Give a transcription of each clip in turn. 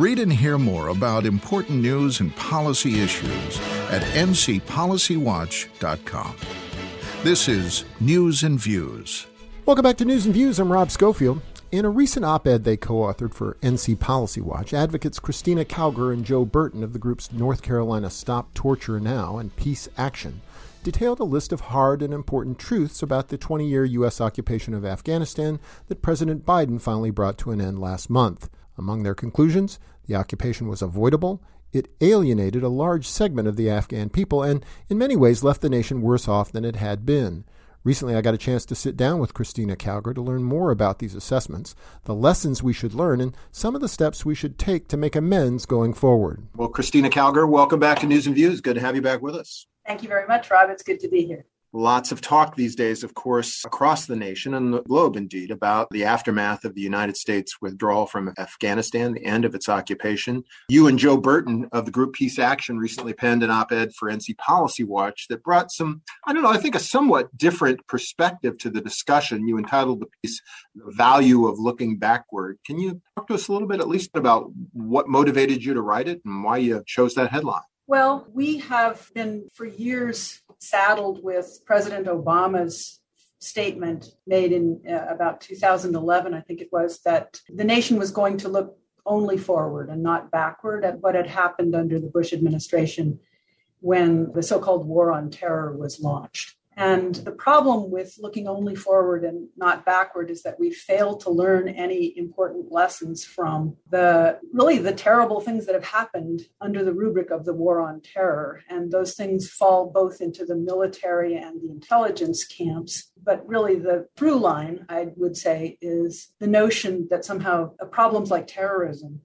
Read and hear more about important news and policy issues at ncpolicywatch.com. This is News and Views. Welcome back to News and Views. I'm Rob Schofield. In a recent op ed they co authored for NC Policy Watch, advocates Christina Cowger and Joe Burton of the groups North Carolina Stop Torture Now and Peace Action detailed a list of hard and important truths about the 20 year U.S. occupation of Afghanistan that President Biden finally brought to an end last month. Among their conclusions, the occupation was avoidable, it alienated a large segment of the Afghan people, and in many ways left the nation worse off than it had been. Recently, I got a chance to sit down with Christina Cowger to learn more about these assessments, the lessons we should learn, and some of the steps we should take to make amends going forward. Well, Christina Cowger, welcome back to News and Views. Good to have you back with us. Thank you very much, Rob. It's good to be here. Lots of talk these days, of course, across the nation and the globe, indeed, about the aftermath of the United States withdrawal from Afghanistan, the end of its occupation. You and Joe Burton of the group Peace Action recently penned an op ed for NC Policy Watch that brought some, I don't know, I think a somewhat different perspective to the discussion. You entitled the piece, The Value of Looking Backward. Can you talk to us a little bit, at least, about what motivated you to write it and why you chose that headline? Well, we have been for years saddled with President Obama's statement made in uh, about 2011, I think it was, that the nation was going to look only forward and not backward at what had happened under the Bush administration when the so called war on terror was launched. And the problem with looking only forward and not backward is that we fail to learn any important lessons from the really the terrible things that have happened under the rubric of the war on terror. And those things fall both into the military and the intelligence camps. But really, the through line, I would say, is the notion that somehow problems like terrorism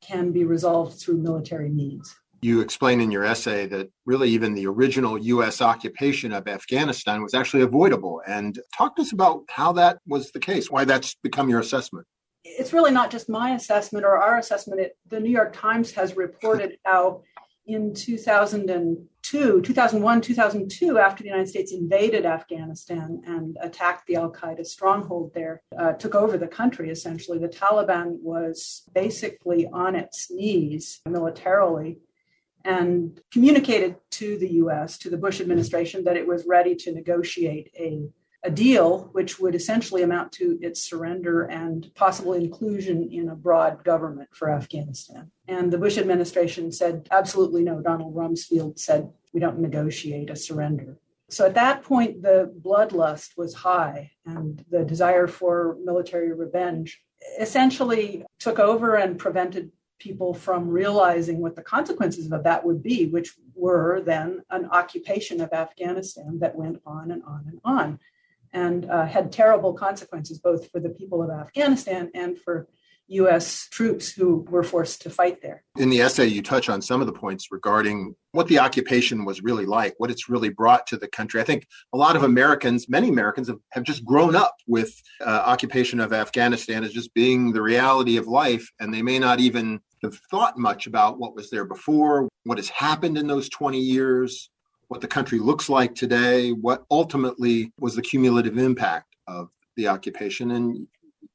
can be resolved through military means you explain in your essay that really even the original U.S. occupation of Afghanistan was actually avoidable. And talk to us about how that was the case, why that's become your assessment. It's really not just my assessment or our assessment. It, the New York Times has reported how in 2002, 2001, 2002, after the United States invaded Afghanistan and attacked the Al Qaeda stronghold there, uh, took over the country essentially, the Taliban was basically on its knees militarily and communicated to the US, to the Bush administration, that it was ready to negotiate a, a deal which would essentially amount to its surrender and possible inclusion in a broad government for Afghanistan. And the Bush administration said, absolutely no. Donald Rumsfeld said, we don't negotiate a surrender. So at that point, the bloodlust was high, and the desire for military revenge essentially took over and prevented people from realizing what the consequences of that would be, which were then an occupation of Afghanistan that went on and on and on and uh, had terrible consequences both for the people of Afghanistan and for US troops who were forced to fight there. In the essay, you touch on some of the points regarding what the occupation was really like, what it's really brought to the country. I think a lot of Americans, many Americans, have, have just grown up with uh, occupation of Afghanistan as just being the reality of life, and they may not even have thought much about what was there before, what has happened in those 20 years, what the country looks like today, what ultimately was the cumulative impact of the occupation. And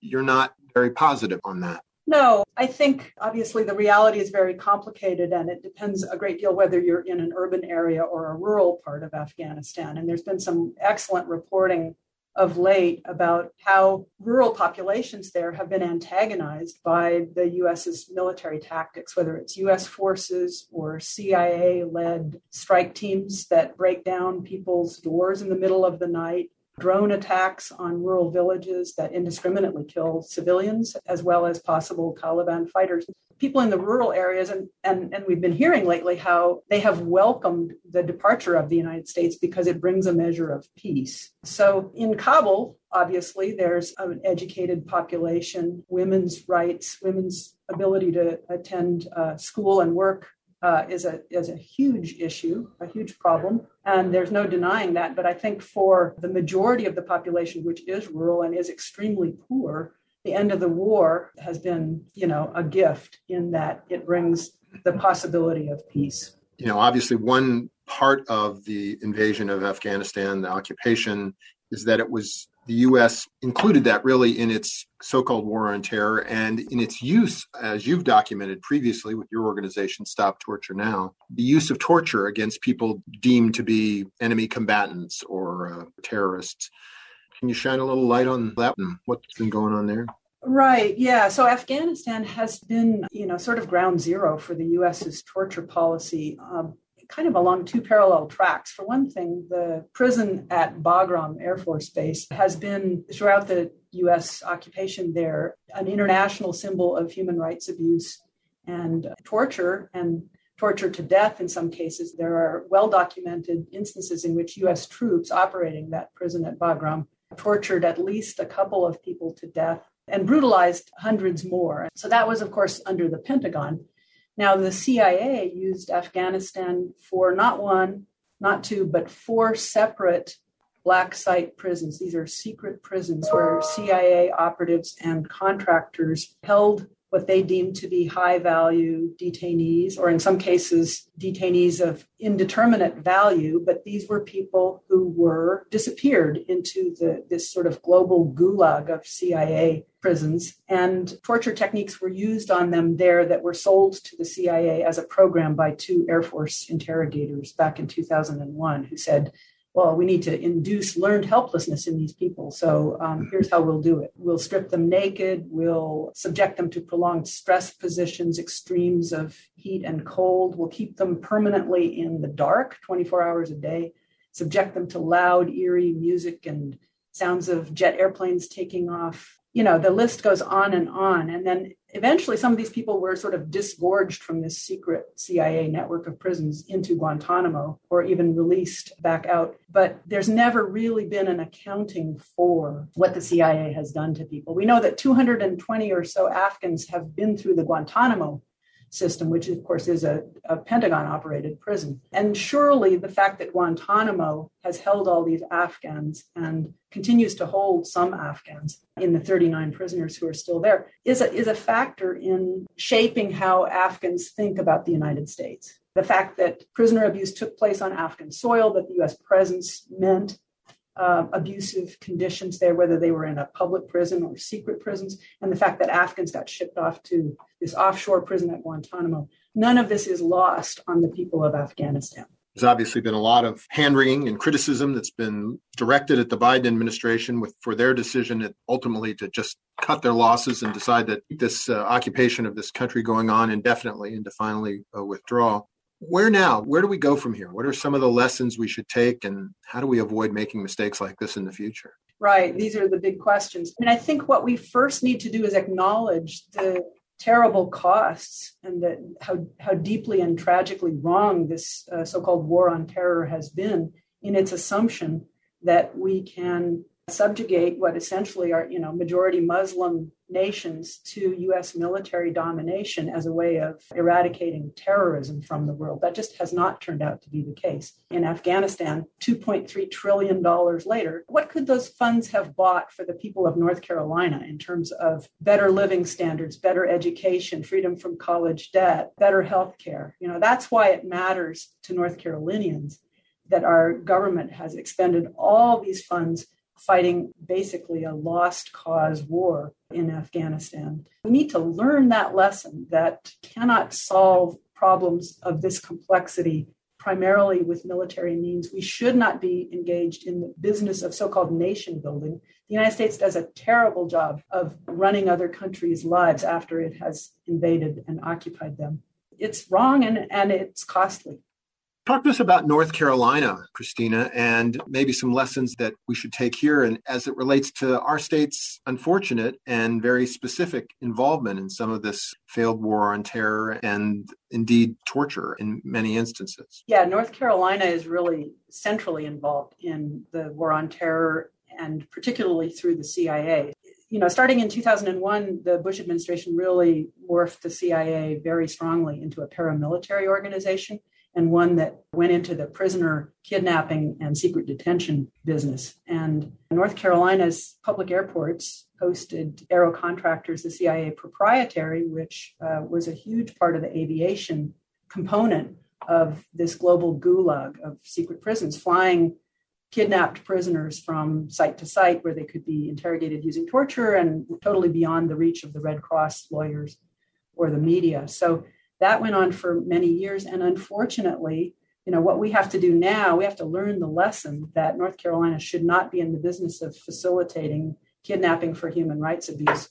you're not very positive on that. No, I think obviously the reality is very complicated and it depends a great deal whether you're in an urban area or a rural part of Afghanistan. And there's been some excellent reporting of late about how rural populations there have been antagonized by the US's military tactics, whether it's US forces or CIA led strike teams that break down people's doors in the middle of the night drone attacks on rural villages that indiscriminately kill civilians, as well as possible Taliban fighters. People in the rural areas, and, and, and we've been hearing lately how they have welcomed the departure of the United States because it brings a measure of peace. So in Kabul, obviously, there's an educated population, women's rights, women's ability to attend uh, school and work uh, is a is a huge issue, a huge problem, and there's no denying that. But I think for the majority of the population, which is rural and is extremely poor, the end of the war has been, you know, a gift in that it brings the possibility of peace. You know, obviously, one part of the invasion of Afghanistan, the occupation, is that it was the U.S. included that really in its so called war on terror and in its use, as you've documented previously with your organization, Stop Torture Now, the use of torture against people deemed to be enemy combatants or uh, terrorists. Can you shine a little light on that and what's been going on there? Right. Yeah. So Afghanistan has been, you know, sort of ground zero for the U.S.'s torture policy. Um, kind of along two parallel tracks. For one thing, the prison at Bagram Air Force Base has been, throughout the U.S. occupation there, an international symbol of human rights abuse and torture and torture to death in some cases. There are well documented instances in which U.S. troops operating that prison at Bagram tortured at least a couple of people to death and brutalized hundreds more. So that was, of course, under the Pentagon. Now, the CIA used Afghanistan for not one, not two, but four separate black site prisons. These are secret prisons where CIA operatives and contractors held what they deemed to be high value detainees, or in some cases, detainees of indeterminate value. But these were people who were disappeared into the, this sort of global gulag of CIA prisons. And torture techniques were used on them there that were sold to the CIA as a program by two Air Force interrogators back in 2001 who said, well, we need to induce learned helplessness in these people. So um, here's how we'll do it. We'll strip them naked, we'll subject them to prolonged stress positions, extremes of heat and cold, we'll keep them permanently in the dark 24 hours a day, subject them to loud, eerie music and sounds of jet airplanes taking off. You know, the list goes on and on. And then eventually some of these people were sort of disgorged from this secret CIA network of prisons into Guantanamo or even released back out. But there's never really been an accounting for what the CIA has done to people. We know that 220 or so Afghans have been through the Guantanamo system, which of course is a, a Pentagon operated prison. And surely the fact that Guantanamo has held all these Afghans and continues to hold some Afghans in the 39 prisoners who are still there is a, is a factor in shaping how Afghans think about the United States. The fact that prisoner abuse took place on Afghan soil, that the US presence meant uh, abusive conditions there, whether they were in a public prison or secret prisons, and the fact that Afghans got shipped off to this offshore prison at Guantanamo. None of this is lost on the people of Afghanistan. There's obviously been a lot of hand wringing and criticism that's been directed at the Biden administration with for their decision ultimately to just cut their losses and decide that this uh, occupation of this country going on indefinitely and to finally uh, withdraw where now? Where do we go from here? What are some of the lessons we should take, and how do we avoid making mistakes like this in the future? Right. These are the big questions. Mean, I think what we first need to do is acknowledge the terrible costs and that how, how deeply and tragically wrong this uh, so-called war on terror has been in its assumption that we can subjugate what essentially are you know majority muslim nations to US military domination as a way of eradicating terrorism from the world. That just has not turned out to be the case. In Afghanistan, $2.3 trillion later, what could those funds have bought for the people of North Carolina in terms of better living standards, better education, freedom from college debt, better health care? You know, that's why it matters to North Carolinians that our government has expended all these funds fighting basically a lost cause war in Afghanistan. We need to learn that lesson that cannot solve problems of this complexity primarily with military means. We should not be engaged in the business of so called nation building. The United States does a terrible job of running other countries' lives after it has invaded and occupied them. It's wrong and, and it's costly. Talk to us about North Carolina, Christina, and maybe some lessons that we should take here and as it relates to our state's unfortunate and very specific involvement in some of this failed war on terror and indeed torture in many instances. Yeah, North Carolina is really centrally involved in the war on terror and particularly through the CIA you know, starting in 2001, the Bush administration really morphed the CIA very strongly into a paramilitary organization and one that went into the prisoner kidnapping and secret detention business. And North Carolina's public airports hosted Aero Contractors, the CIA proprietary, which uh, was a huge part of the aviation component of this global gulag of secret prisons, flying kidnapped prisoners from site to site where they could be interrogated using torture and totally beyond the reach of the Red Cross lawyers or the media. So that went on for many years. And unfortunately, you know, what we have to do now, we have to learn the lesson that North Carolina should not be in the business of facilitating kidnapping for human rights abuse.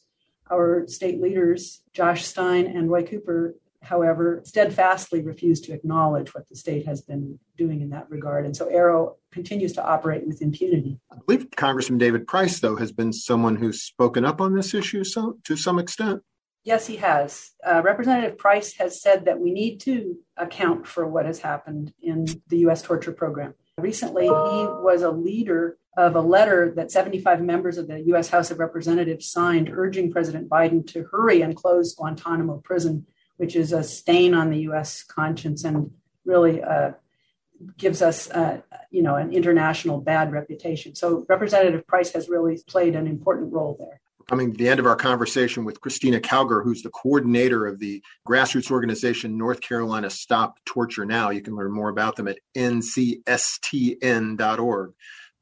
Our state leaders, Josh Stein and Roy Cooper, however, steadfastly refuse to acknowledge what the state has been doing in that regard. And so Aero continues to operate with impunity. I believe Congressman David Price, though, has been someone who's spoken up on this issue so, to some extent. Yes, he has. Uh, Representative Price has said that we need to account for what has happened in the U.S. torture program. Recently, he was a leader of a letter that 75 members of the U.S. House of Representatives signed urging President Biden to hurry and close Guantanamo prison which is a stain on the U.S. conscience and really uh, gives us, uh, you know, an international bad reputation. So Representative Price has really played an important role there. Coming to the end of our conversation with Christina Cowger, who's the coordinator of the grassroots organization North Carolina Stop Torture Now. You can learn more about them at ncstn.org.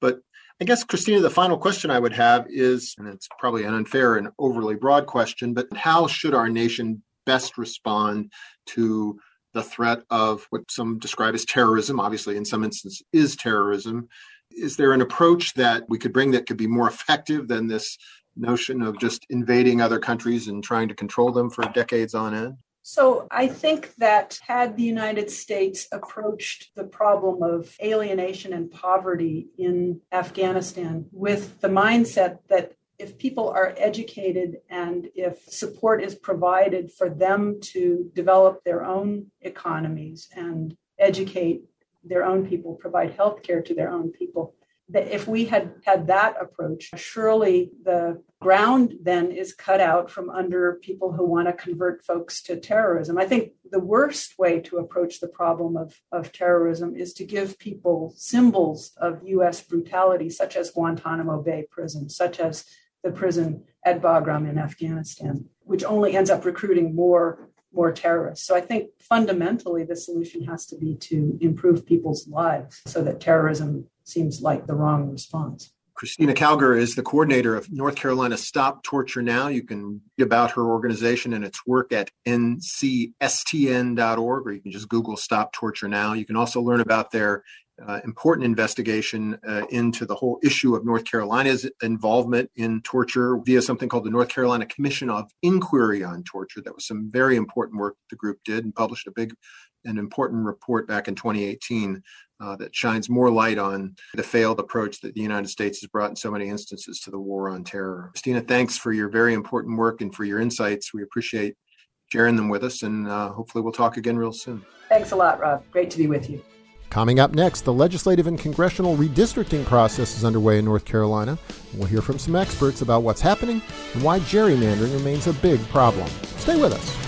But I guess, Christina, the final question I would have is, and it's probably an unfair and overly broad question, but how should our nation best respond to the threat of what some describe as terrorism, obviously, in some instances, is terrorism. Is there an approach that we could bring that could be more effective than this notion of just invading other countries and trying to control them for decades on end? So I think that had the United States approached the problem of alienation and poverty in Afghanistan with the mindset that if people are educated and if support is provided for them to develop their own economies and educate their own people, provide health care to their own people, that if we had had that approach, surely the ground then is cut out from under people who want to convert folks to terrorism. I think the worst way to approach the problem of, of terrorism is to give people symbols of US brutality, such as Guantanamo Bay prison, such as the prison at Bagram in Afghanistan, which only ends up recruiting more more terrorists. So I think fundamentally the solution has to be to improve people's lives so that terrorism seems like the wrong response. Christina Cowger is the coordinator of North Carolina Stop Torture Now. You can read about her organization and its work at ncstn.org, or you can just Google Stop Torture Now. You can also learn about their uh, important investigation uh, into the whole issue of North Carolina's involvement in torture via something called the North Carolina Commission of Inquiry on Torture. That was some very important work the group did and published a big and important report back in 2018 uh, that shines more light on the failed approach that the United States has brought in so many instances to the war on terror. Christina, thanks for your very important work and for your insights. We appreciate sharing them with us, and uh, hopefully we'll talk again real soon. Thanks a lot, Rob. Great to be with you. Coming up next, the legislative and congressional redistricting process is underway in North Carolina. We'll hear from some experts about what's happening and why gerrymandering remains a big problem. Stay with us.